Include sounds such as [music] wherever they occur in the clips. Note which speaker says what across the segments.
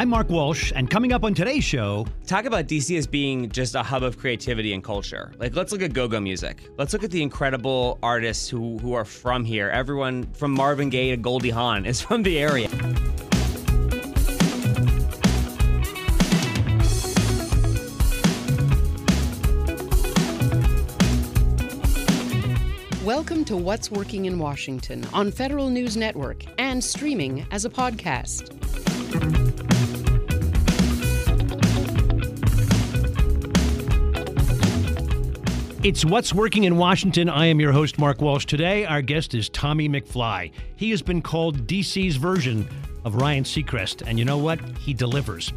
Speaker 1: I'm Mark Walsh, and coming up on today's show,
Speaker 2: talk about DC as being just a hub of creativity and culture. Like, let's look at go-go music. Let's look at the incredible artists who who are from here. Everyone from Marvin Gaye to Goldie Hawn is [laughs] from the area.
Speaker 3: Welcome to What's Working in Washington on Federal News Network and streaming as a podcast.
Speaker 1: It's What's Working in Washington. I am your host, Mark Walsh. Today, our guest is Tommy McFly. He has been called DC's version of Ryan Seacrest, and you know what? He delivers.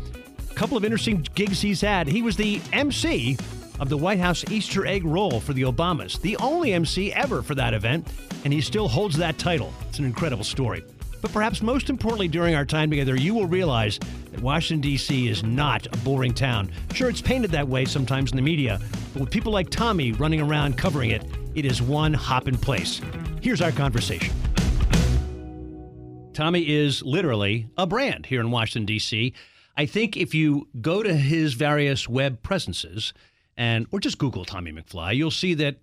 Speaker 1: A couple of interesting gigs he's had. He was the MC of the White House Easter egg roll for the Obamas, the only MC ever for that event, and he still holds that title. It's an incredible story. But perhaps most importantly, during our time together, you will realize that Washington, D.C. is not a boring town. Sure, it's painted that way sometimes in the media, but with people like Tommy running around covering it, it is one hop in place. Here's our conversation. Tommy is literally a brand here in Washington, D.C. I think if you go to his various web presences and or just Google Tommy McFly, you'll see that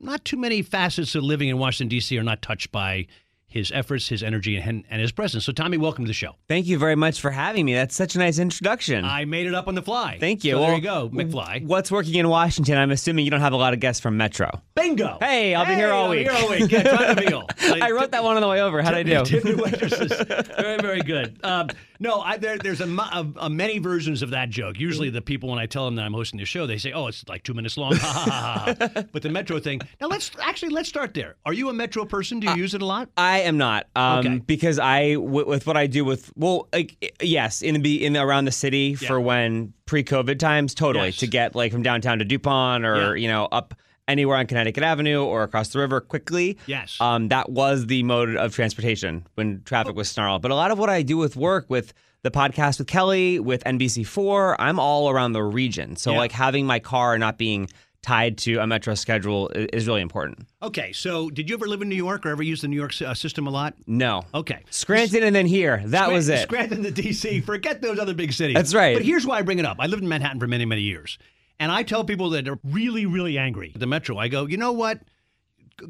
Speaker 1: not too many facets of living in Washington, D.C. are not touched by his efforts, his energy, and, and his presence. So, Tommy, welcome to the show.
Speaker 2: Thank you very much for having me. That's such a nice introduction.
Speaker 1: I made it up on the fly.
Speaker 2: Thank you.
Speaker 1: So
Speaker 2: well,
Speaker 1: there you go, McFly.
Speaker 2: What's working in Washington? I'm assuming you don't have a lot of guests from Metro.
Speaker 1: Bingo.
Speaker 2: Hey, I'll
Speaker 1: hey,
Speaker 2: be here all
Speaker 1: I'll
Speaker 2: week.
Speaker 1: Be here all week. Yeah, try
Speaker 2: to [laughs] I wrote that one on the way over. How'd I do? [laughs]
Speaker 1: very, very good. Um, no, I, there, there's a, a, a, many versions of that joke. Usually, the people when I tell them that I'm hosting the show, they say, "Oh, it's like two minutes long." [laughs] but the Metro thing. Now, let's actually let's start there. Are you a Metro person? Do you uh, use it a lot?
Speaker 2: I am not. Um, okay. Because I, w- with what I do with, well, like yes, in the be in around the city yeah. for when pre-COVID times, totally yes. to get like from downtown to Dupont or yeah. you know up anywhere on Connecticut Avenue or across the river quickly.
Speaker 1: Yes.
Speaker 2: Um, that was the mode of transportation when traffic was snarled. But a lot of what I do with work, with the podcast with Kelly, with NBC4, I'm all around the region. So, yeah. like, having my car not being tied to a metro schedule is really important.
Speaker 1: Okay, so did you ever live in New York or ever use the New York uh, system a lot?
Speaker 2: No.
Speaker 1: Okay.
Speaker 2: Scranton and then here. That was it.
Speaker 1: Scranton to D.C. Forget those other big cities.
Speaker 2: That's right.
Speaker 1: But here's why I bring it up. I lived in Manhattan for many, many years. And I tell people that are really, really angry at the metro, I go, you know what?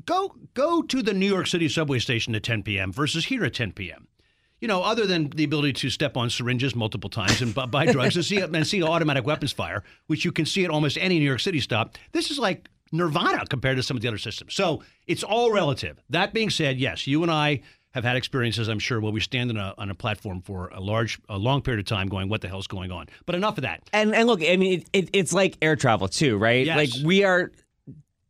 Speaker 1: Go go to the New York City subway station at 10 p.m. versus here at 10 p.m. You know, other than the ability to step on syringes multiple times and buy drugs and see and see automatic weapons fire, which you can see at almost any New York City stop. This is like nirvana compared to some of the other systems. So it's all relative. That being said, yes, you and I have had experiences, I'm sure, where we stand on a, on a platform for a large, a long period of time going, what the hell's going on? But enough of that.
Speaker 2: And, and look, I mean, it, it, it's like air travel too, right?
Speaker 1: Yes.
Speaker 2: Like we are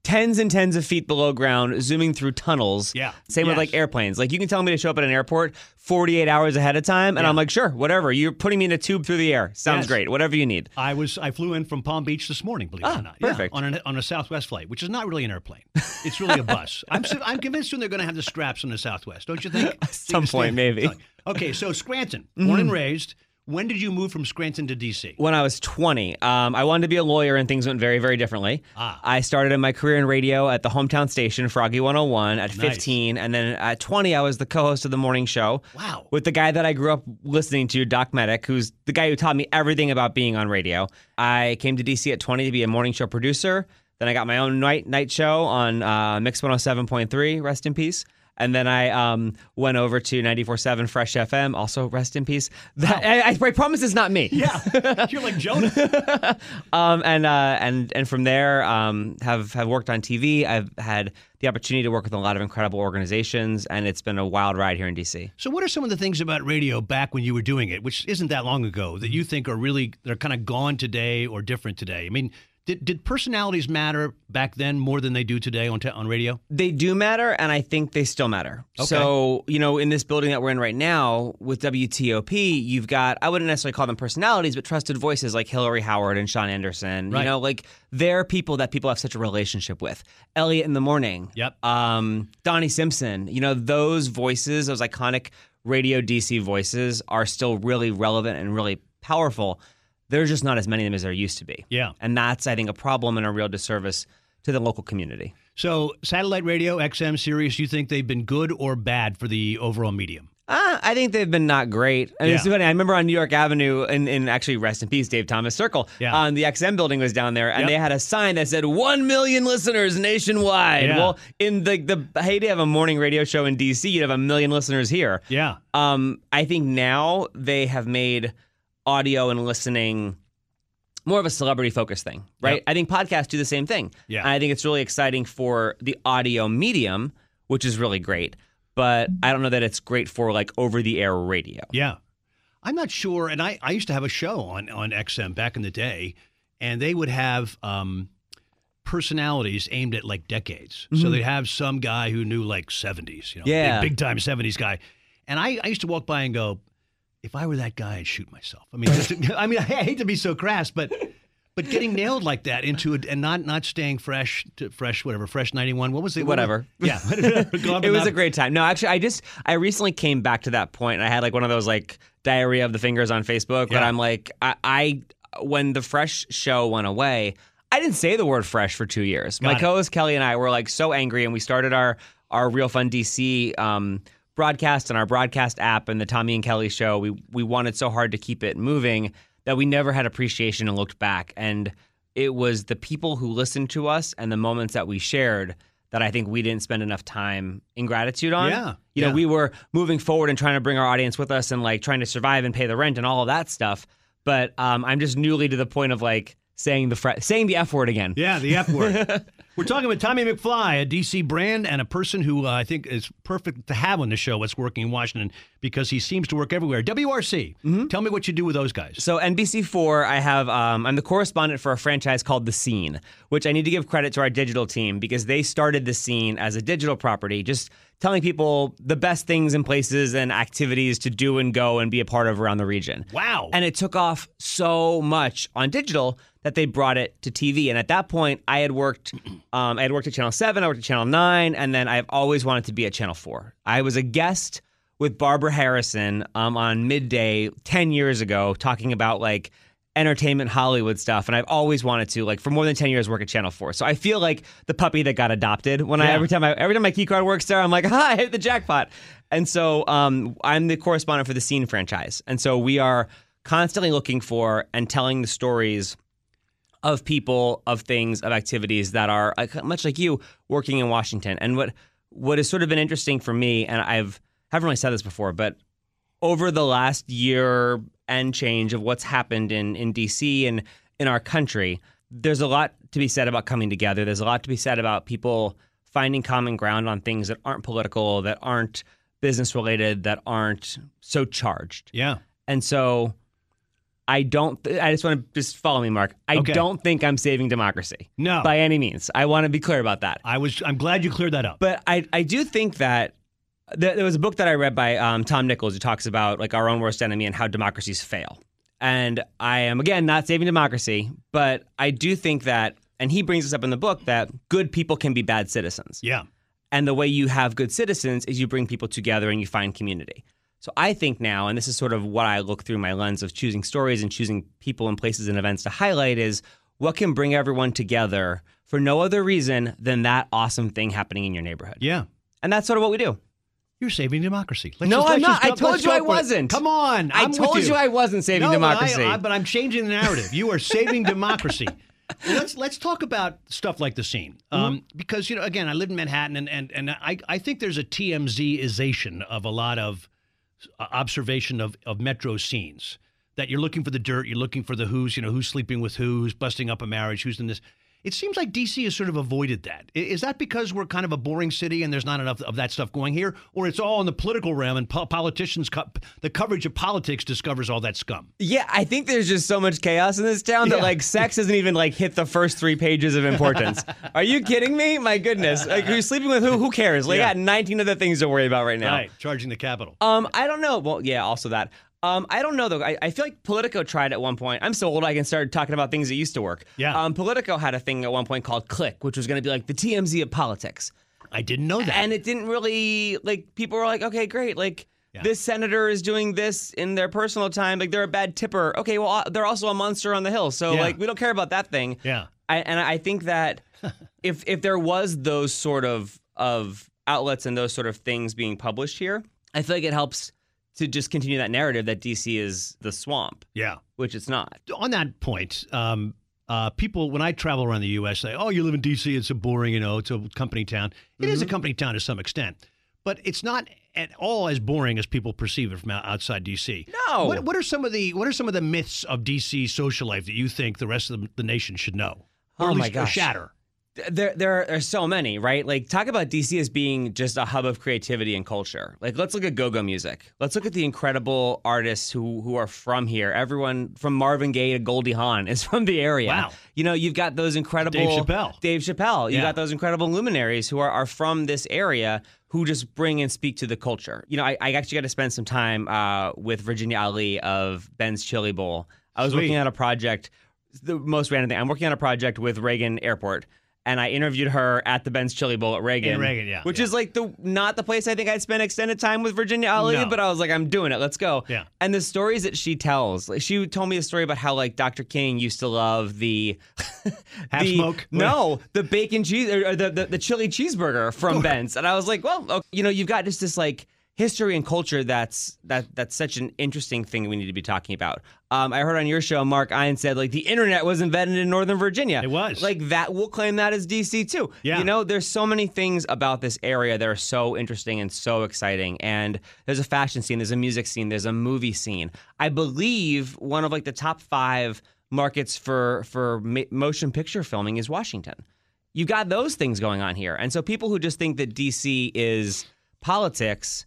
Speaker 2: tens and tens of feet below ground, zooming through tunnels.
Speaker 1: Yeah.
Speaker 2: Same
Speaker 1: yes.
Speaker 2: with like airplanes. Like you can tell me to show up at an airport 48 hours ahead of time, and yeah. I'm like, sure, whatever. You're putting me in a tube through the air. Sounds yes. great. Whatever you need.
Speaker 1: I was I flew in from Palm Beach this morning. Believe
Speaker 2: ah,
Speaker 1: it or not.
Speaker 2: Perfect.
Speaker 1: Yeah, on a on a Southwest flight, which is not really an airplane. It's really a [laughs] bus. I'm I'm convinced soon they're going to have the straps on the Southwest. Don't you think? [laughs]
Speaker 2: At some point, maybe. [laughs]
Speaker 1: Okay, so Scranton, born mm-hmm. and raised. When did you move from Scranton to DC?
Speaker 2: When I was 20. Um, I wanted to be a lawyer, and things went very, very differently.
Speaker 1: Ah.
Speaker 2: I started in my career in radio at the hometown station, Froggy 101, at 15. And then at 20, I was the co host of the morning show.
Speaker 1: Wow.
Speaker 2: With the guy that I grew up listening to, Doc Medic, who's the guy who taught me everything about being on radio. I came to DC at 20 to be a morning show producer. Then I got my own night night show on uh, Mix 107.3, rest in peace. And then I um, went over to 94.7 Fresh FM, also rest in peace. That, wow. I, I, promise it's not me.
Speaker 1: Yeah, [laughs] you're like Jonah. [laughs]
Speaker 2: um, and, uh, and, and from there, um, have, have worked on TV. I've had the opportunity to work with a lot of incredible organizations, and it's been a wild ride here in DC.
Speaker 1: So, what are some of the things about radio back when you were doing it, which isn't that long ago, that you think are really, they're kind of gone today or different today? I mean, did, did personalities matter back then more than they do today on, te- on radio?
Speaker 2: They do matter, and I think they still matter.
Speaker 1: Okay.
Speaker 2: So, you know, in this building that we're in right now with WTOP, you've got, I wouldn't necessarily call them personalities, but trusted voices like Hillary Howard and Sean Anderson.
Speaker 1: Right.
Speaker 2: You know, like they're people that people have such a relationship with. Elliot in the morning.
Speaker 1: Yep.
Speaker 2: Um, Donnie Simpson. You know, those voices, those iconic radio DC voices are still really relevant and really powerful there's just not as many of them as there used to be.
Speaker 1: Yeah.
Speaker 2: And that's, I think, a problem and a real disservice to the local community.
Speaker 1: So, satellite radio, XM, Sirius, you think they've been good or bad for the overall medium?
Speaker 2: Uh, I think they've been not great. I mean, it's
Speaker 1: Yeah.
Speaker 2: funny. I remember on New York Avenue, and, and actually, rest in peace, Dave Thomas Circle.
Speaker 1: Yeah.
Speaker 2: Um, the XM building was down there, and
Speaker 1: Yep.
Speaker 2: they had a sign that said "One million listeners nationwide."
Speaker 1: Yeah.
Speaker 2: Well, in the the heyday of a morning radio show in DC, you'd have a million listeners here.
Speaker 1: Yeah.
Speaker 2: Um, I think now they have made audio and listening more of a celebrity focused thing, right?
Speaker 1: Yep.
Speaker 2: I think podcasts do the same thing.
Speaker 1: Yeah.
Speaker 2: And I think it's really exciting for the audio medium, which is really great. But I don't know that it's great for like over the air radio.
Speaker 1: Yeah. I'm not sure. And I, I used to have a show on, on XM back in the day, and they would have um, personalities aimed at like decades. So they'd have some guy who knew like 70s, you know,
Speaker 2: Yeah.
Speaker 1: big, time 70s guy. And I, I used to walk by and go, if I were that guy, I'd shoot myself. I mean, just, [laughs] I mean, I hate to be so crass, but but getting nailed like that into it and not not staying fresh to fresh whatever fresh 91 what was it
Speaker 2: Whatever.
Speaker 1: yeah [laughs] [laughs]
Speaker 2: it was a great time. No, actually, I just I recently came back to that point, and I had like one of those like diarrhea of the fingers on Facebook. But
Speaker 1: Yeah.
Speaker 2: I'm like, I, I when the Fresh show went away, I didn't say the word Fresh for two years. My
Speaker 1: it.
Speaker 2: co-host Kelly and I were like so angry, and we started our our Real Fun DC um, broadcast and our broadcast app and the Tommy and Kelly show. We we wanted so hard to keep it moving that we never had appreciation and looked back and. It was the people who listened to us and the moments that we shared that I think we didn't spend enough time in gratitude on.
Speaker 1: Yeah,
Speaker 2: You know,
Speaker 1: yeah.
Speaker 2: we were moving forward and trying to bring our audience with us and like trying to survive and pay the rent and all of that stuff. But um, I'm just newly to the point of like saying the fre- saying the F word again.
Speaker 1: Yeah, the F word. [laughs] We're talking with Tommy McFly, a DC brand, and a person who uh, I think is perfect to have on the show. What's working in Washington because he seems to work everywhere. WRC.
Speaker 2: Mm-hmm.
Speaker 1: Tell me what you do with those guys.
Speaker 2: So NBC4, I have um, I'm the correspondent for a franchise called The Scene, which I need to give credit to our digital team because they started The Scene as a digital property, just telling people the best things and places and activities to do and go and be a part of around the region.
Speaker 1: Wow.
Speaker 2: And it took off so much on digital that they brought it to TV. And at that point, I had worked, [clears throat] um, I had worked at Channel Seven, I worked at Channel Nine, and then I've always wanted to be at Channel Four. I was a guest with Barbara Harrison um, on midday ten years ago, talking about like entertainment Hollywood stuff, and I've always wanted to like for more than ten years work at Channel Four. So I feel like the puppy that got adopted. When I every time I every time my key card works there, I'm like, [laughs] ha, I hit the jackpot. And so um, I'm the correspondent for the Scene franchise, and so we are constantly looking for and telling the stories of people, of things, of activities that are much like you working in Washington. And what what has sort of been interesting for me, and I've haven't really said this before, but over the last year and change of what's happened in in DC and in our country, there's a lot to be said about coming together. There's a lot to be said about people finding common ground on things that aren't political, that aren't business related, that aren't so charged.
Speaker 1: yeah.
Speaker 2: And so I don't, th- I just want to just follow me, Mark. I
Speaker 1: Okay.
Speaker 2: don't think I'm saving democracy
Speaker 1: No.
Speaker 2: by any means. I want to be clear about that.
Speaker 1: I was. I'm glad you cleared that up.
Speaker 2: But I, I do think that th- there was a book that I read by um, Tom Nichols who talks about like our own worst enemy and how democracies fail. And I am, again, not saving democracy, but I do think that, and he brings this up in the book, that good people can be bad citizens.
Speaker 1: yeah.
Speaker 2: And the way you have good citizens is you bring people together and you find community. So I think now, and this is sort of what I look through my lens of choosing stories and choosing people and places and events to highlight is what can bring everyone together for no other reason than that awesome thing happening in your neighborhood.
Speaker 1: Yeah.
Speaker 2: And that's sort of what we do.
Speaker 1: You're saving democracy. Let's
Speaker 2: No,
Speaker 1: just-
Speaker 2: I'm not. I told you I wasn't.
Speaker 1: Come on.
Speaker 2: I
Speaker 1: I'm with
Speaker 2: told
Speaker 1: you.
Speaker 2: you I wasn't saving
Speaker 1: no, but I-
Speaker 2: democracy.
Speaker 1: I, but I'm changing the narrative. You are saving [laughs] democracy. let's let's talk about stuff like the scene, um,
Speaker 2: Mm-hmm.
Speaker 1: because you know, again, I live in Manhattan, and and and I I think there's a TMZization of a lot of observation of of metro scenes. That you're looking for the dirt, you're looking for the who's, you know, who's sleeping with who, who's busting up a marriage, who's in this. It seems like DC has sort of avoided that. Is that because we're kind of a boring city and there's not enough of that stuff going here, or it's all in the political realm and po- politicians, co- the coverage of politics discovers all that scum?
Speaker 2: Yeah, I think there's just so much chaos in this town that like sex [laughs] doesn't even like hit the first three pages of importance. [laughs] Are you kidding me? My goodness. Like who's sleeping with who? Who cares? Like
Speaker 1: Yeah.
Speaker 2: Got 19 other things to worry about right now.
Speaker 1: Right, charging the capital.
Speaker 2: Um, I don't know. Well, yeah, also that. Um, I don't know though. I, I feel like Politico tried at one point. I'm so old I can start talking about things that used to work.
Speaker 1: Yeah.
Speaker 2: Um, Politico had a thing at one point called Click, which was going to be like the TMZ of politics,
Speaker 1: I didn't know that.
Speaker 2: and it didn't really like. People were like, okay, great, like.
Speaker 1: Yeah.
Speaker 2: This senator is doing this in their personal time. Like they're a bad tipper. Okay, well uh, they're also a monster on the hill. So
Speaker 1: Yeah.
Speaker 2: like we don't care about that thing.
Speaker 1: yeah,
Speaker 2: I, and I think that [laughs] if if there was those sort of of outlets and those sort of things being published here, I feel like it helps to just continue that narrative that DC is the swamp,
Speaker 1: Yeah.
Speaker 2: which it's not.
Speaker 1: On that point, um, uh, people when I travel around the U.S. say, "Oh, you live in D.C. It's a boring. You know, it's a company town. It is a company town to some extent, but it's not at all as boring as people perceive it from outside D.C."
Speaker 2: No.
Speaker 1: What, what are some of the What are some of the myths of D.C. social life that you think the rest of the, the nation should know? Or
Speaker 2: Oh my
Speaker 1: least,
Speaker 2: gosh.
Speaker 1: shatter.
Speaker 2: There, there are so many, right? Like, talk about DC as being just a hub of creativity and culture. Like, let's look at go-go music. Let's look at the incredible artists who who are from here. Everyone from Marvin Gaye to Goldie Hawn is [laughs] from the area.
Speaker 1: Wow.
Speaker 2: You know, you've got those incredible
Speaker 1: Dave Chappelle.
Speaker 2: Dave Chappelle. You
Speaker 1: Yeah.
Speaker 2: got those incredible luminaries who are, are from this area who just bring and speak to the culture. You know, I, I actually got to spend some time uh, with Virginia Ali of Ben's Chili Bowl. I was
Speaker 1: Sweet.
Speaker 2: working on a project, the most random thing. I'm working on a project with Reagan Airport. And I interviewed her at the Ben's Chili Bowl at Reagan.
Speaker 1: In Reagan, yeah,
Speaker 2: Which
Speaker 1: yeah.
Speaker 2: is like the not the place I think I'd spend extended time with Virginia Ali,
Speaker 1: No.
Speaker 2: but I was like, I'm doing it. Let's go.
Speaker 1: Yeah.
Speaker 2: And the stories that she tells, like she told me a story about how like Dr. King used to love the [laughs]
Speaker 1: Half
Speaker 2: the-
Speaker 1: smoke? [laughs]
Speaker 2: No, the bacon cheese or, or the, the the chili cheeseburger from Ben's, and I was like, well, okay. you know, you've got just this like history and culture that's that that's such an interesting thing we need to be talking about. Um, I heard on your show, Mark Ian said like the internet was invented in Northern Virginia.
Speaker 1: It was.
Speaker 2: like that. We'll claim that as DC too.
Speaker 1: Yeah.
Speaker 2: you know, there's so many things about this area that are so interesting and so exciting. And there's a fashion scene, there's a music scene, there's a movie scene. I believe one of like the top five markets for for motion picture filming is Washington. You got those things going on here, and so people who just think that DC is politics.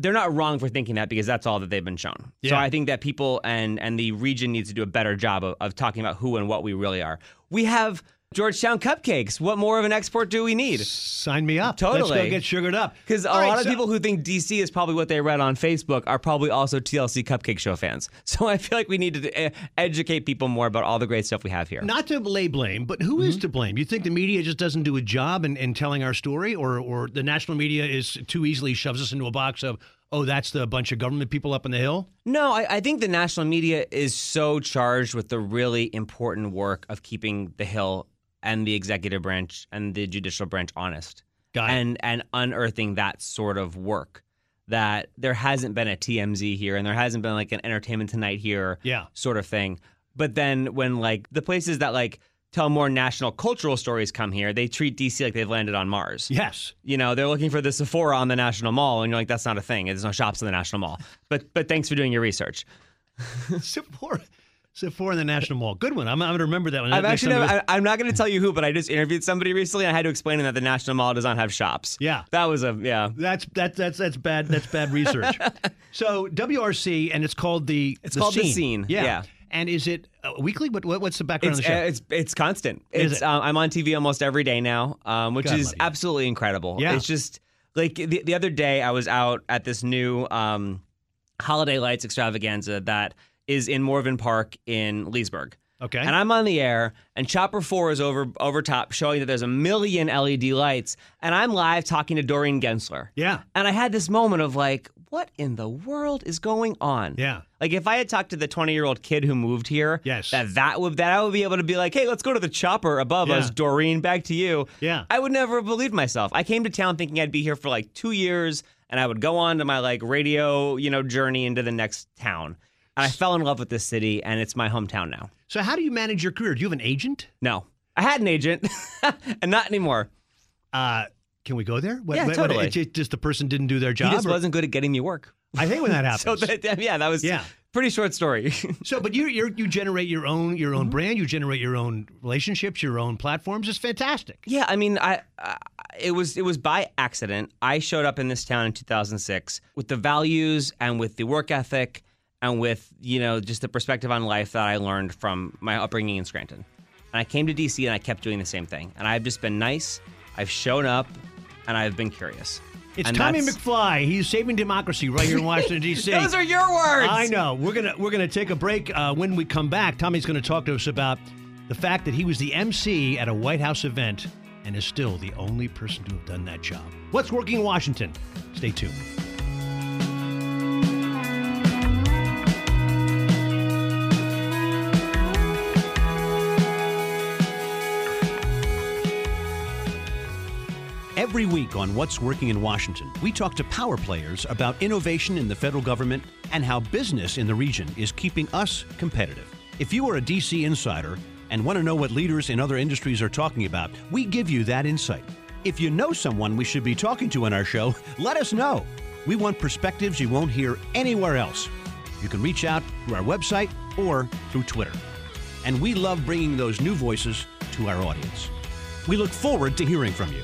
Speaker 2: They're not wrong for thinking that because that's all that they've been shown. So I think that people and and the region needs to do a better job of, of talking about who and what we really are. We have Georgetown cupcakes. What more of an export do we need?
Speaker 1: Sign me up.
Speaker 2: Totally.
Speaker 1: Let's go get sugared up.
Speaker 2: Because a
Speaker 1: All right,
Speaker 2: lot of
Speaker 1: so-
Speaker 2: people who think DC is probably what they read on Facebook are probably also TLC Cupcake Show fans. [laughs] So I feel like we need to uh, educate people more about all the great stuff we have here.
Speaker 1: Not to lay blame, but who is
Speaker 2: Mm-hmm.
Speaker 1: to blame? You think the media just doesn't do a job in, in telling our story, or or the national media is too easily shoves us into a box of, oh, that's the bunch of government people up on the hill?
Speaker 2: No, I, I think the national media is so charged with the really important work of keeping the Hill and the executive branch and the judicial branch honest.
Speaker 1: Got it.
Speaker 2: and and unearthing that sort of work. That there hasn't been a TMZ here, and there hasn't been like an Entertainment Tonight here,
Speaker 1: Yeah.
Speaker 2: sort of thing. But then when like the places that like tell more national cultural stories come here, they treat DC like they've landed on Mars.
Speaker 1: Yes.
Speaker 2: You know, they're looking for the Sephora on the National Mall, and you're like, that's not a thing. There's no shops in the National Mall. But but thanks for doing your research. [laughs]
Speaker 1: Sephora. Sephora in the National Mall. Good one. I'm, I'm going to remember that one. Next
Speaker 2: actually
Speaker 1: I
Speaker 2: never,
Speaker 1: go-
Speaker 2: I, I'm not going to tell you who, but I just interviewed somebody recently, and I had to explain to them that the National Mall does not have shops.
Speaker 1: Yeah.
Speaker 2: that was a yeah.
Speaker 1: That's that, that's that's bad. That's bad research. [laughs] so WRC, and it's called the.
Speaker 2: It's called The Scene,
Speaker 1: Yeah.
Speaker 2: yeah.
Speaker 1: And is it uh, weekly? What, what what's the background
Speaker 2: It's
Speaker 1: of the show?
Speaker 2: uh, it's it's constant.
Speaker 1: Is
Speaker 2: It's
Speaker 1: it?
Speaker 2: um, I'm on TV almost every day now, um, which
Speaker 1: God
Speaker 2: is absolutely incredible.
Speaker 1: Yeah.
Speaker 2: It's just like the, the other day I was out at this new um, holiday lights extravaganza that is in Morven Park in Leesburg.
Speaker 1: okay.
Speaker 2: And I'm on the air, and Chopper 4 is over over top, showing that there's a million LED lights, and I'm live talking to Doreen Gentzler.
Speaker 1: yeah.
Speaker 2: And I had this moment of like, what in the world is going on?
Speaker 1: Yeah.
Speaker 2: Like if I had talked to the 20 year old kid who moved here,
Speaker 1: Yes.
Speaker 2: that that would that I would be able to be like, hey, let's go to the chopper above
Speaker 1: Yeah.
Speaker 2: us, Doreen. Back to you.
Speaker 1: Yeah.
Speaker 2: I would never have believed myself. I came to town thinking I'd be here for like two years, and I would go on to my like radio, you know, journey into the next town. And I fell in love with this city, and it's my hometown now.
Speaker 1: So how do you manage your career? Do you have an agent?
Speaker 2: No, I had an agent, [laughs] and not anymore.
Speaker 1: Uh, can we go there? What,
Speaker 2: Yeah,
Speaker 1: what-
Speaker 2: totally.
Speaker 1: It's just, just the person didn't do their
Speaker 2: He
Speaker 1: job.
Speaker 2: just
Speaker 1: or-
Speaker 2: wasn't good at getting me work.
Speaker 1: I hate when that [laughs] happens.
Speaker 2: So that, yeah, that was
Speaker 1: Yeah.
Speaker 2: pretty short story. [laughs]
Speaker 1: So, but you you you generate your own your
Speaker 2: Mm-hmm.
Speaker 1: own brand. You generate your own relationships, your own platforms. It's fantastic.
Speaker 2: Yeah, I mean, I, I it was it was by accident. I showed up in this town in 2006 with the values and with the work ethic and with you know just the perspective on life that I learned from my upbringing in Scranton. And I came to DC and I kept doing the same thing. And I've just been nice. I've shown up, and I've been curious.
Speaker 1: It's
Speaker 2: And
Speaker 1: Tommy
Speaker 2: that's-
Speaker 1: McFly. He's saving democracy right here in Washington D.C. [laughs]
Speaker 2: Those are your words.
Speaker 1: I know. We're gonna we're gonna take a break. Uh, when we come back, Tommy's gonna talk to us about the fact that he was the MC at a White House event and is still the only person to have done that job. What's working in Washington? Stay tuned. Week,
Speaker 4: on What's Working in Washington, we talk to power players about innovation in the federal government and how business in the region is keeping us competitive. If you are a DC insider and want to know what leaders in other industries are talking about, we give you that insight. If you know someone we should be talking to on our show, [laughs] let us know. We want perspectives you won't hear anywhere else. You can reach out through our website or through Twitter. And we love bringing those new voices to our audience. We look forward to hearing from you.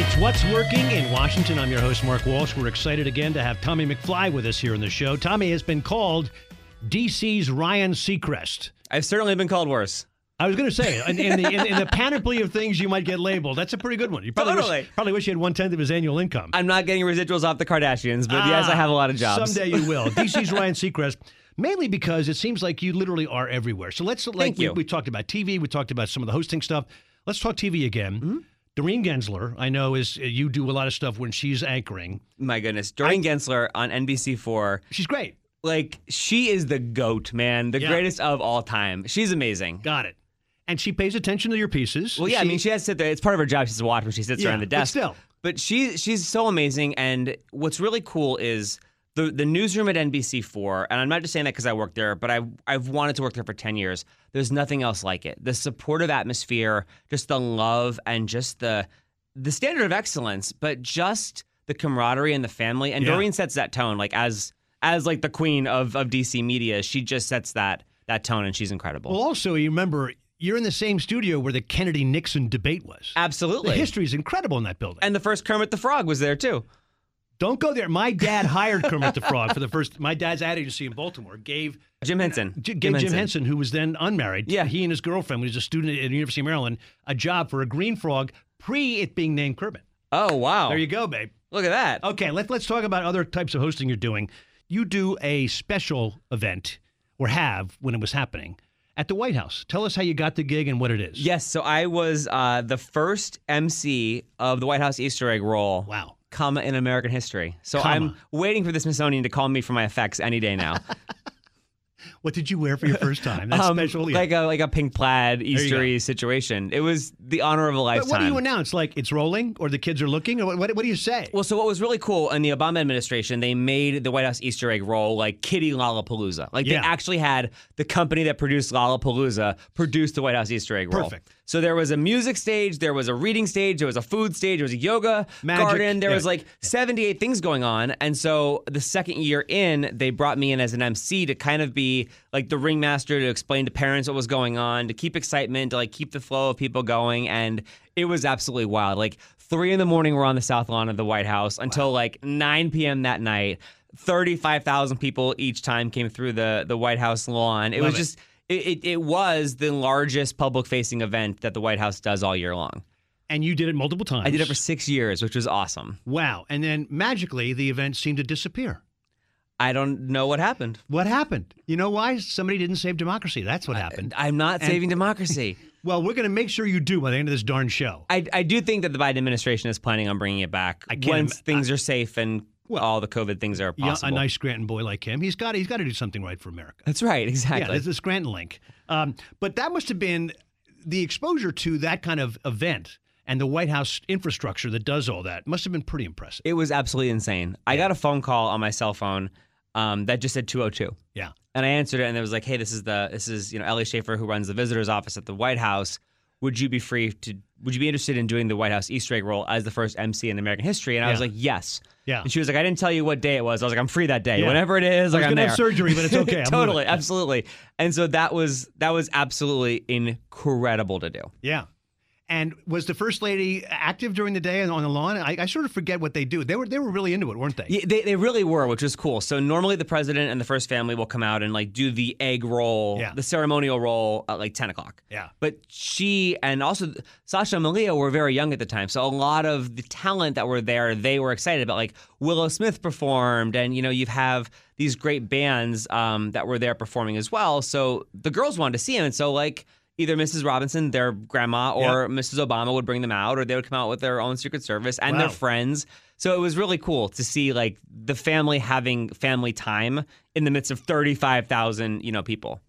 Speaker 1: It's What's Working in Washington. I'm your host, Mark Walsh. We're excited again to have Tommy McFly with us here in the show. Tommy has been called DC's Ryan Seacrest.
Speaker 2: I've certainly been called worse.
Speaker 1: I was going to say, in, in, the, in, in, the panoply of things you might get labeled, that's a pretty good one. You probably
Speaker 2: totally.
Speaker 1: wish, probably wish you had one tenth of his annual income.
Speaker 2: I'm not getting residuals off the Kardashians, but ah, yes, I have a lot of jobs.
Speaker 1: Someday you will. [laughs] DC's Ryan Seacrest, mainly because it seems like you literally are everywhere. So let's, like,
Speaker 2: Thank you.
Speaker 1: We, we talked about TV, we talked about some of the hosting stuff. Let's talk TV again. Mm-hmm. Doreen Gentzler, I know is uh, you do a lot of stuff when she's anchoring.
Speaker 2: My goodness, Doreen I, Gentzler on NBC4.
Speaker 1: She's great.
Speaker 2: Like she is the goat, man, the yeah. greatest of all time. She's amazing.
Speaker 1: Got it. And she pays attention to your pieces.
Speaker 2: Well, yeah,
Speaker 1: she,
Speaker 2: I mean, she has to sit there. It's part of her job. She's a watch when she sits
Speaker 1: yeah,
Speaker 2: around the desk.
Speaker 1: But still,
Speaker 2: but she she's so amazing. And what's really cool is the the newsroom at NBC4, and I'm not just saying that because I worked there, but I've I've wanted to work there for ten years. There's nothing else like it. The supportive atmosphere, just the love, and just the the standard of excellence, but just the camaraderie and the family. And yeah. Doreen sets that tone, like as as like the queen of of DC media. She just sets that that tone, and she's incredible.
Speaker 1: Well, also you remember you're in the same studio where the Kennedy Nixon debate was.
Speaker 2: Absolutely,
Speaker 1: the history is incredible in that building.
Speaker 2: And the first Kermit the Frog was there too.
Speaker 1: Don't go there. My dad hired Kermit the Frog for the first. My dad's ad agency in Baltimore gave
Speaker 2: Jim Henson.
Speaker 1: Gave
Speaker 2: Jim,
Speaker 1: Jim Henson. who was then unmarried.
Speaker 2: Yeah,
Speaker 1: he and his girlfriend, when he was a student at the University of Maryland, a job for a green frog pre it being named Kermit.
Speaker 2: Oh wow!
Speaker 1: There you go, babe.
Speaker 2: Look at that.
Speaker 1: Okay, let, let's talk about other types of hosting you're doing. You do a special event, or have when it was happening, at the White House. Tell us how you got the gig and what it is.
Speaker 2: Yes, so I was uh, the first MC of the White House Easter egg roll.
Speaker 1: Wow.
Speaker 2: Comma in American history. So
Speaker 1: Comma.
Speaker 2: I'm waiting for the Smithsonian to call me for my effects any day now. [laughs]
Speaker 1: What did you wear for your [laughs] first time? That's
Speaker 2: um,
Speaker 1: special.
Speaker 2: Like a like a pink plaid Eastery situation. It was the honor of a lifetime.
Speaker 1: But what do you announce? Like it's rolling, or the kids are looking, or what? What, what do you say?
Speaker 2: Well, so what was really cool in the Obama administration, they made the White House Easter egg roll like Kitty Lollapalooza. Like
Speaker 1: Yeah.
Speaker 2: they actually had the company that produced Lollapalooza produce the White House Easter egg roll.
Speaker 1: Perfect.
Speaker 2: So there was a music stage, there was a reading stage, there was a food stage, there was a yoga
Speaker 1: Magic,
Speaker 2: garden. There
Speaker 1: yeah.
Speaker 2: was like 78 things going on. And so the second year in, they brought me in as an MC to kind of be like the ringmaster to explain to parents what was going on, to keep excitement, to like keep the flow of people going. And it was absolutely wild. Like three in the morning, we're on the south lawn of the White House until like 9 p.m. that night. 35,000 people each time came through the, the White House lawn. It
Speaker 1: Love
Speaker 2: was
Speaker 1: it.
Speaker 2: just, it, it, it was the largest public facing event that the White House does all year long.
Speaker 1: And you did it multiple times.
Speaker 2: I did it for six years, which was awesome.
Speaker 1: Wow. And then magically, the event seemed to disappear.
Speaker 2: I don't know what happened.
Speaker 1: What happened? You know why? Somebody didn't save democracy. That's what happened.
Speaker 2: I'm not
Speaker 1: And-
Speaker 2: saving democracy. [laughs]
Speaker 1: well, we're going to make sure you do by the end of this darn show.
Speaker 2: I, I do think that the Biden administration is planning on bringing it back
Speaker 1: I can't
Speaker 2: once things are safe and all the COVID things are
Speaker 1: Yeah,
Speaker 2: possible.
Speaker 1: a nice Scranton boy like him, he's got he's got to do something right for America.
Speaker 2: That's right,
Speaker 1: Yeah,
Speaker 2: exactly.
Speaker 1: there's the Scranton link. Um, but that must have been the exposure to that kind of event and the White House infrastructure that does all that must have been pretty impressive.
Speaker 2: it was absolutely insane. I got a phone call on my cell phone um, that just said 202.
Speaker 1: Yeah.
Speaker 2: And I answered it, and it was like, "Hey, this is the this is you know Ellie Schafer who runs the visitors office at the White House. Would you be free to? Would you be interested in doing the White House Easter egg roll as the first MC in American history?" And I was like, "Yes."
Speaker 1: Yeah.
Speaker 2: And she was like, "I didn't tell you what day it was." I was like, "I'm free that day.
Speaker 1: Yeah.
Speaker 2: Whenever it is,
Speaker 1: I was
Speaker 2: like I'm
Speaker 1: gonna
Speaker 2: there."
Speaker 1: have surgery, but it's okay. [laughs]
Speaker 2: Totally, absolutely. And so that was that was absolutely incredible to do.
Speaker 1: Yeah. And was the first lady active during the day and on the lawn? I, I sort of forget what they do. They were they were really into it, weren't they?
Speaker 2: Yeah, they, they really were, which was cool. So normally the president and the first family will come out and like do the egg roll,
Speaker 1: Yeah.
Speaker 2: the ceremonial roll at like 10 o'clock.
Speaker 1: Yeah.
Speaker 2: But she and also Sasha and Malia were very young at the time. So a lot of the talent that were there, they were excited about. Like Willow Smith performed, and you know, you have these great bands um, that were there performing as well. So the girls wanted to see him. And so, like, either Mrs. Robinson, their grandma, or Mrs. Obama would bring them out, or they would come out with their own Secret Service and their friends. So it was really cool to see like the family having family time in the midst of 35,000, you know, people.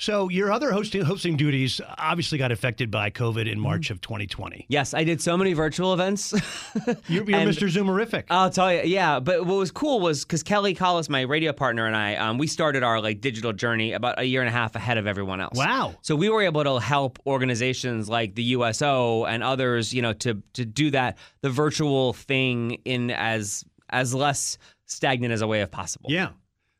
Speaker 1: So your other hosting hosting duties obviously got affected by COVID in March of 2020.
Speaker 2: Yes, I did so many virtual events. [laughs]
Speaker 1: You're, you're
Speaker 2: And-
Speaker 1: Mr. Zoomerific.
Speaker 2: I'll tell you, yeah. But what was cool was because Kelly Collis, my radio partner, and I, um, we started our like digital journey about a year and a half ahead of everyone else.
Speaker 1: Wow.
Speaker 2: So we were able to help organizations like the USO and others, you know, to to do that the virtual thing in as as less stagnant as a way of possible.
Speaker 1: yeah.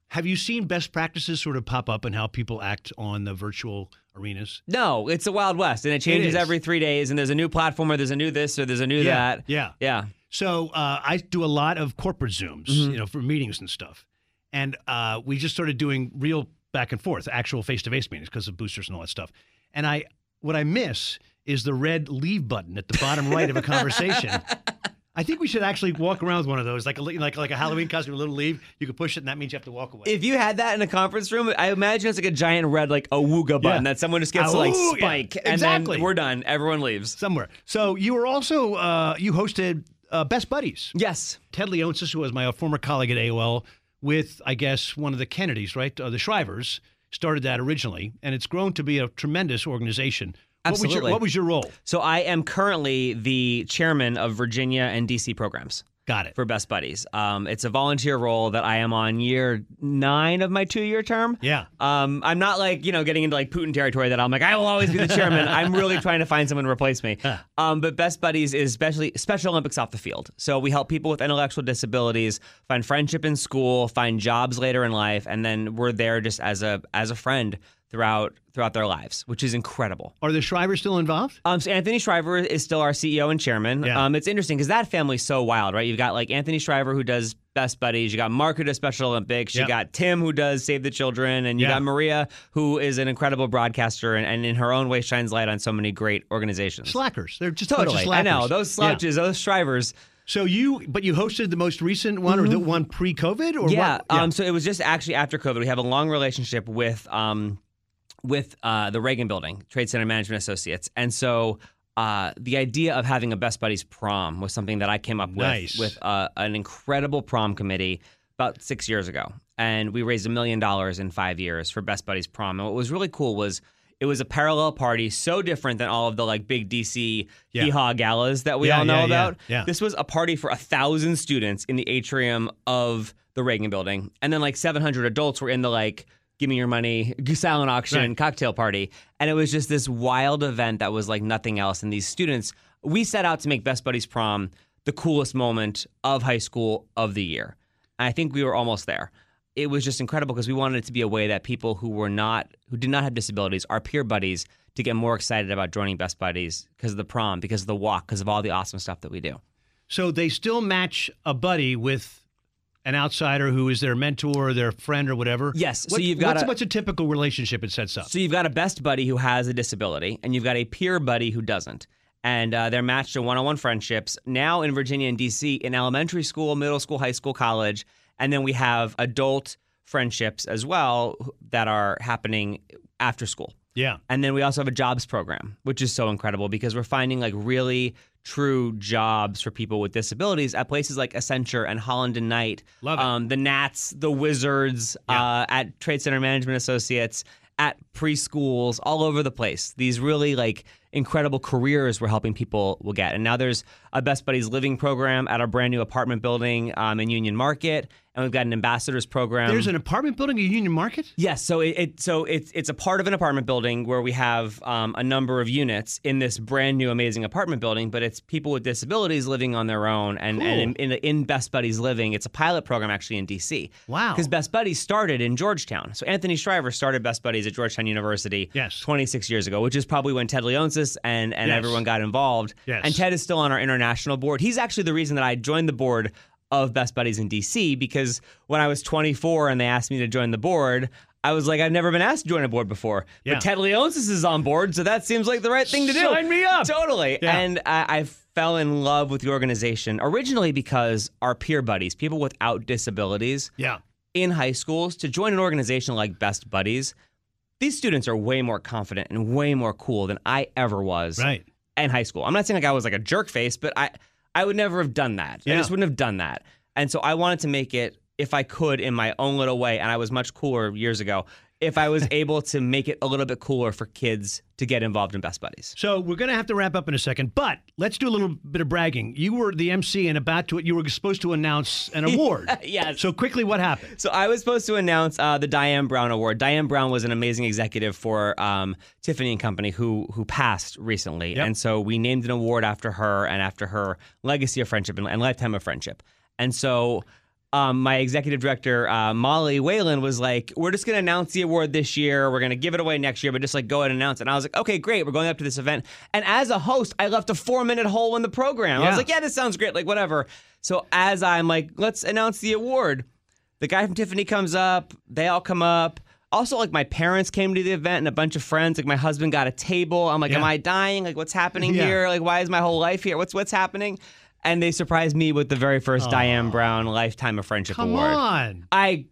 Speaker 1: Have you seen best practices sort of pop up and how people act on the virtual arenas?
Speaker 2: No, it's the Wild West, and it changes
Speaker 1: is.
Speaker 2: every three days. And there's a new platform, or there's a new this, or there's a new
Speaker 1: Yeah,
Speaker 2: that.
Speaker 1: yeah.
Speaker 2: yeah.
Speaker 1: So uh, I do a lot of corporate Zooms,
Speaker 2: Mm-hmm.
Speaker 1: you know, for meetings and stuff. And uh, we just started doing real back and forth, actual face to face meetings because of boosters and all that stuff. And I, what I miss is the red leave button at the bottom right of a conversation. [laughs] I think we should actually walk around with one of those, like a like like a Halloween costume, a little leave. You can push it, and that means you have to walk away.
Speaker 2: If you had that in a conference room, I imagine it's like a giant red like awooga button
Speaker 1: Yeah.
Speaker 2: that someone just gets to like
Speaker 1: Awoo, yeah.
Speaker 2: spike, and
Speaker 1: Exactly.
Speaker 2: then we're done. Everyone leaves.
Speaker 1: somewhere. So you were also uh, you hosted uh, Best Buddies.
Speaker 2: Yes.
Speaker 1: Ted Leonsis, who was my former colleague at AOL, with I guess one of the Kennedys, right? Uh, the Shrivers started that originally, and it's grown to be a tremendous organization. What was, your, what was your role?
Speaker 2: So I am currently the chairman of Virginia and DC programs
Speaker 1: Got it.
Speaker 2: for Best Buddies. Um, it's a volunteer role that I am on year nine of my two-year term.
Speaker 1: Yeah.
Speaker 2: Um, I'm not like you know getting into like Putin territory that I'm like I will always be the chairman. [laughs] I'm really trying to find someone to replace me. Um, but Best Buddies is especially Special Olympics off the field. So we help people with intellectual disabilities find friendship in school, find jobs later in life, and then we're there just as a as a friend throughout throughout their lives, which is incredible.
Speaker 1: Are the Shrivers still involved?
Speaker 2: Um, so Anthony Shriver is still our CEO and chairman.
Speaker 1: Yeah.
Speaker 2: Um, it's interesting because that family's so wild, right? You've got like Anthony Shriver who does Best Buddies. You got Mark who does Special Olympics. You
Speaker 1: Yep.
Speaker 2: got Tim who does Save the Children, and you
Speaker 1: Yeah.
Speaker 2: got Maria who is an incredible broadcaster and, and in her own way shines light on so many great organizations.
Speaker 1: Slackers. They're just a bunch of
Speaker 2: Totally, I know those
Speaker 1: Yeah.
Speaker 2: slouches, those Shrivers.
Speaker 1: So you, but you hosted the most recent one, or the one pre-COVID, or
Speaker 2: Mm-hmm. Yeah. Um, so it was just actually after COVID. We have a long relationship with um, with uh, the Reagan Building, Trade Center Management Associates, and so. Uh, the idea of having a Best Buddies prom was something that I came up
Speaker 1: Nice.
Speaker 2: with with uh, an incredible prom committee about six years ago, and we raised a million dollars in five years for Best Buddies prom. And what was really cool was it was a parallel party, so different than all of the like big DC
Speaker 1: Yeah.
Speaker 2: hee haw galas that we
Speaker 1: Yeah,
Speaker 2: all know
Speaker 1: yeah,
Speaker 2: about.
Speaker 1: yeah.
Speaker 2: This was a party for a thousand students in the atrium of the Reagan Building, and then like 700 adults were in the like give me your money [laughs] silent auction
Speaker 1: Right.
Speaker 2: cocktail party, and it was just this wild event that was like nothing else. And these students, we set out to make Best Buddies prom the coolest moment of high school of the year. And I think we were almost there. It was just incredible because we wanted it to be a way that people who were not, who did not have disabilities, our peer buddies, to get more excited about joining Best Buddies because of the prom, because of the walk, because of all the awesome stuff that we do.
Speaker 1: So they still match a buddy with an outsider who is their mentor, or their friend, or whatever.
Speaker 2: Yes, so you've got
Speaker 1: what's,
Speaker 2: a-
Speaker 1: what's a typical relationship it sets up?
Speaker 2: So you've got a best buddy who has a disability, and you've got a peer buddy who doesn't. And uh, they're matched to one-on-one friendships now in Virginia and DC in elementary school, middle school, high school, college, and then we have adult friendships as well that are happening after school.
Speaker 1: Yeah.
Speaker 2: And then we also have a jobs program, which is so incredible because we're finding like really true jobs for people with disabilities at places like Accenture and Holland and Knight.
Speaker 1: Love it.
Speaker 2: Um, the Nats, the Wizards,
Speaker 1: Yeah.
Speaker 2: uh, at Trade Center Management Associates, at preschools, all over the place. These really like incredible careers we're helping people will get. And now there's a Best Buddies living program at our brand new apartment building um, in Union Market, and we've got an ambassadors program.
Speaker 1: There's an apartment building in Union Market.
Speaker 2: Yes, so it, it so it's it's a part of an apartment building where we have um, a number of units in this brand new amazing apartment building, but it's people with disabilities living on their own, and and in, in, in Best Buddies Living, it's a pilot program actually in DC.
Speaker 1: Wow.
Speaker 2: because Best Buddies started in Georgetown. So Anthony Shriver started Best Buddies at Georgetown University.
Speaker 1: Yes.
Speaker 2: 26 years ago, which is probably when Ted Leonsis and and
Speaker 1: Yes.
Speaker 2: everyone got involved.
Speaker 1: Yes.
Speaker 2: and Ted is still on our international board. He's actually the reason that I joined the board of Best Buddies in DC because when I was 24 and they asked me to join the board, I was like, I've never been asked to join a board before.
Speaker 1: Yeah.
Speaker 2: But Ted Leonsis is on board, so that seems like the right thing to do.
Speaker 1: Sign me up.
Speaker 2: Totally.
Speaker 1: Yeah.
Speaker 2: And I, I fell in love with the organization originally because our peer buddies, people without disabilities,
Speaker 1: Yeah.
Speaker 2: in high schools to join an organization like Best Buddies, these students are way more confident and way more cool than I ever was
Speaker 1: Right.
Speaker 2: In high school. I'm not saying like I was like a jerk face, but I I would never have done that. I just wouldn't have done that. And so I wanted to make it if I could in my own little way and I was much cooler years ago if I was able to make it a little bit cooler for kids to get involved in Best Buddies.
Speaker 1: So we're going to have to wrap up in a second, but let's do a little bit of bragging. You were the MC and about to it, you were supposed to announce an [laughs] award.
Speaker 2: Yes.
Speaker 1: So quickly, what happened?
Speaker 2: So I was supposed to announce uh, the Diane Brown Award. Diane Brown was an amazing executive for um, Tiffany and Company who who passed recently,
Speaker 1: Yep.
Speaker 2: and so we named an award after her and after her legacy of friendship and, and lifetime of friendship. And so. Um, my executive director uh, Molly Whalen was like, "We're just going to announce the award this year. We're going to give it away next year, but just like go ahead and announce it." And I was like, "Okay, great. We're going up to this event." And as a host, I left a four-minute hole in the program. I
Speaker 1: Yeah.
Speaker 2: was like, "Yeah, this sounds great. Like whatever." So as I'm like, "Let's announce the award," the guy from Tiffany comes up. They all come up. Also, like my parents came to the event and a bunch of friends. Like my husband got a table. I'm like, am I dying? Like what's happening
Speaker 1: Yeah.
Speaker 2: here? Like why is my whole life here? What's what's happening? And they surprised me with the very first Diane Brown Lifetime of Friendship
Speaker 1: Come
Speaker 2: Award.
Speaker 1: on.
Speaker 2: I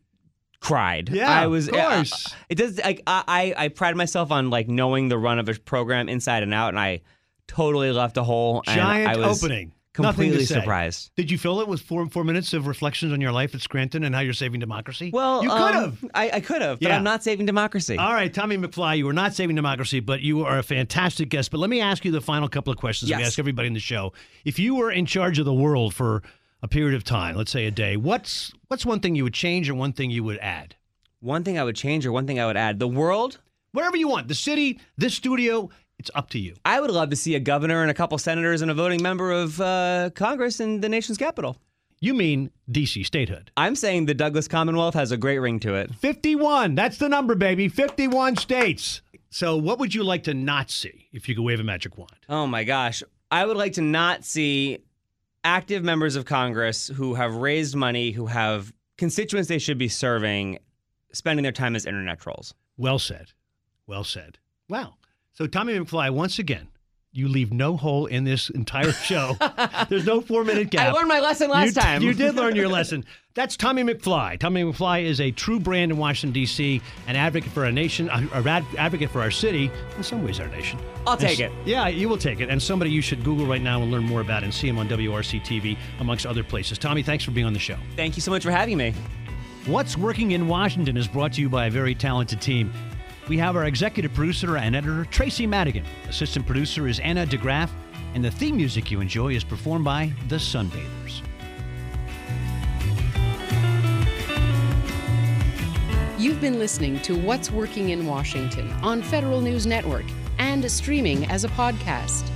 Speaker 2: cried.
Speaker 1: Yeah,
Speaker 2: I was.
Speaker 1: of course.
Speaker 2: uh, it does. Like I, I, I pride myself on like knowing the run of a program inside and out, and I totally left a hole. and
Speaker 1: Giant
Speaker 2: I was
Speaker 1: opening. Nothing
Speaker 2: Completely surprised.
Speaker 1: Did you fill it with four four minutes of reflections on your life at Scranton and how you're saving democracy?
Speaker 2: Well,
Speaker 1: you could
Speaker 2: um,
Speaker 1: have.
Speaker 2: I, I could have, but
Speaker 1: Yeah.
Speaker 2: I'm not saving democracy.
Speaker 1: All right, Tommy McFly, you are not saving democracy, but you are a fantastic guest. But let me ask you the final couple of questions we ask everybody in the show. If you were in charge of the world for a period of time, let's say a day, what's what's one thing you would change or one thing you would add?
Speaker 2: One thing I would change or one thing I would add. The world,
Speaker 1: Whatever you want. The city, this studio, it's up to you.
Speaker 2: I would love to see a governor and a couple senators and a voting member of uh, Congress in the nation's capital.
Speaker 1: You mean DC statehood.
Speaker 2: I'm saying the Douglass Commonwealth has a great ring to it.
Speaker 1: 51. That's the number, baby. 51 states. So, what would you like to not see if you could wave a magic wand?
Speaker 2: Oh my gosh. I would like to not see active members of Congress who have raised money, who have constituents they should be serving, spending their time as internet trolls.
Speaker 1: Well said. Well said. Wow. So, Tommy McFly, once again, you leave no hole in this entire show. [laughs] There's no four minute gap.
Speaker 2: I learned my lesson last
Speaker 1: you,
Speaker 2: time.
Speaker 1: You did learn your [laughs] lesson. That's Tommy McFly. Tommy McFly is a true brand in Washington, D.C., an advocate for our nation, a, advocate for our city, in some ways, our nation.
Speaker 2: I'll take
Speaker 1: s-
Speaker 2: it.
Speaker 1: Yeah, you will take it. And somebody you should Google right now and learn more about and see him on WRC TV, amongst other places. Tommy, thanks for being on the show.
Speaker 2: Thank you so much for having me.
Speaker 1: What's Working in Washington is brought to you by a very talented team. We have our executive producer and editor, Tracy Madigan. Assistant producer is Anna DeGraff. And the theme music you enjoy is performed by The Sunbathers.
Speaker 3: You've been listening to What's Working in Washington on Federal News Network and streaming as a podcast.